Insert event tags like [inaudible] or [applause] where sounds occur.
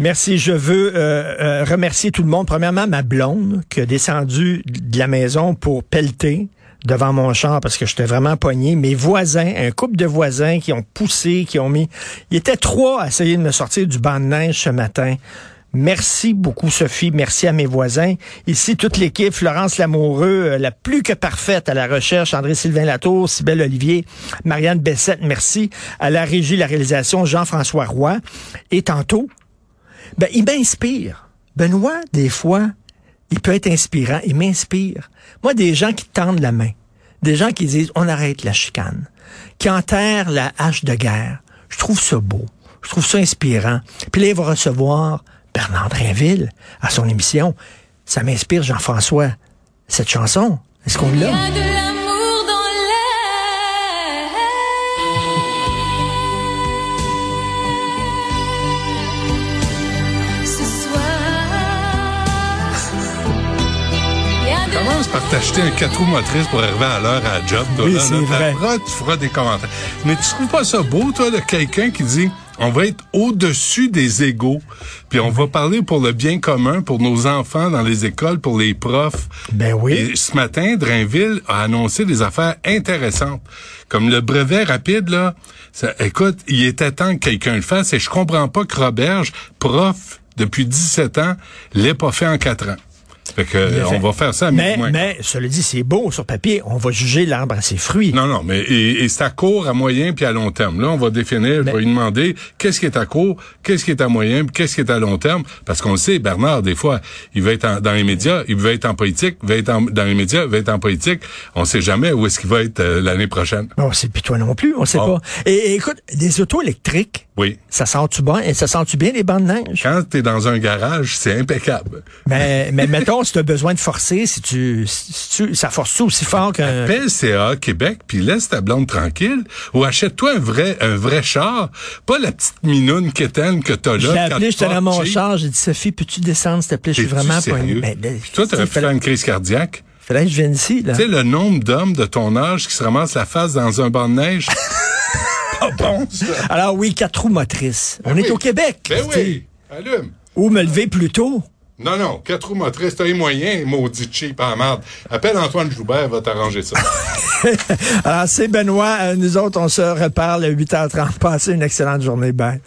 Merci. Je veux euh, euh, remercier tout le monde. Premièrement, ma blonde qui a descendu de la maison pour pelleter devant mon char parce que j'étais vraiment pogné. Mes voisins, un couple de voisins qui ont poussé, qui ont mis... Il était trois à essayer de me sortir du banc de neige ce matin. Merci beaucoup, Sophie. Merci à mes voisins. Ici, toute l'équipe, Florence Lamoureux, euh, la plus que parfaite à la recherche, André-Sylvain Latour, Sybelle Olivier, Marianne Bessette, merci. À la régie, la réalisation, Jean-François Roy. Et tantôt, ben, il m'inspire. Benoît, des fois, il peut être inspirant. Il m'inspire. Moi, des gens qui tendent la main. Des gens qui disent, on arrête la chicane. Qui enterrent la hache de guerre. Je trouve ça beau. Je trouve ça inspirant. Puis là, il va recevoir Bernard Drinville à son émission. Ça m'inspire, Jean-François. Cette chanson, est-ce qu'on l'a? Par t'acheter un 4 roues motrices pour arriver à l'heure à la job. Toi, Oui, là, vrai. tu feras des commentaires. Mais tu trouves pas ça beau, toi, de quelqu'un qui dit on va être au-dessus des égaux, puis on va parler pour le bien commun, pour nos enfants dans les écoles, pour les profs. Ben oui. Et ce matin, Drainville a annoncé des affaires intéressantes. Comme le brevet rapide, là, ça, écoute, il était temps que quelqu'un le fasse et je comprends pas que Roberge, prof depuis 17 ans, l'ait pas fait en 4 ans. Fait que, euh, on va faire ça Mais, moins mais, cela dit, c'est beau sur papier. On va juger l'arbre à ses fruits. Non, non, mais et, et c'est à court, à moyen puis à long terme. Là, on va définir, je vais lui demander qu'est-ce qui est à court, qu'est-ce qui est à moyen, puis qu'est-ce qui est à long terme? Parce qu'on le sait, Bernard, des fois, il va être en- dans les médias, il va être en politique, il va être en- dans les médias, il va être en politique. On sait jamais où est-ce qu'il va être euh, l'année prochaine. On sait plus toi non plus, on sait Ah. pas. Et, et écoute, des autos électriques, Oui. ça sent-tu bien? Et ça sent-tu bien les bancs de neige? Quand t'es dans un garage, c'est impeccable. Mais, mais mettons, si tu as besoin de forcer, si tu, si tu ça force-tu aussi fort qu'un... Appelle CA Québec, puis laisse ta blonde tranquille. Ou achète-toi un vrai un vrai char, pas la petite minoune quétaine que t'as là. Je l'ai appelé, j'étais dans mon char, j'ai dit, Sophie, peux-tu descendre, s'il te plaît? Je suis vraiment sérieux? poigné. Ben, Toi, t'aurais pu faire une crise cardiaque. fallait que je vienne ici, là. Tu sais, le nombre d'hommes de ton âge qui se ramassent la face dans un banc de neige. [laughs] Alors oui, quatre roues motrices. On Ben est oui. au Québec. Ben oui, allume. Ou me lever plus tôt. Non, non, quatre roues motrices, t'as les moyens, maudit cheap en merde. Appelle Antoine Joubert, va t'arranger ça. Alors, [laughs] c'est Benoît. Euh, Nous autres, on se reparle à 8h30. Passez une excellente journée. Bye.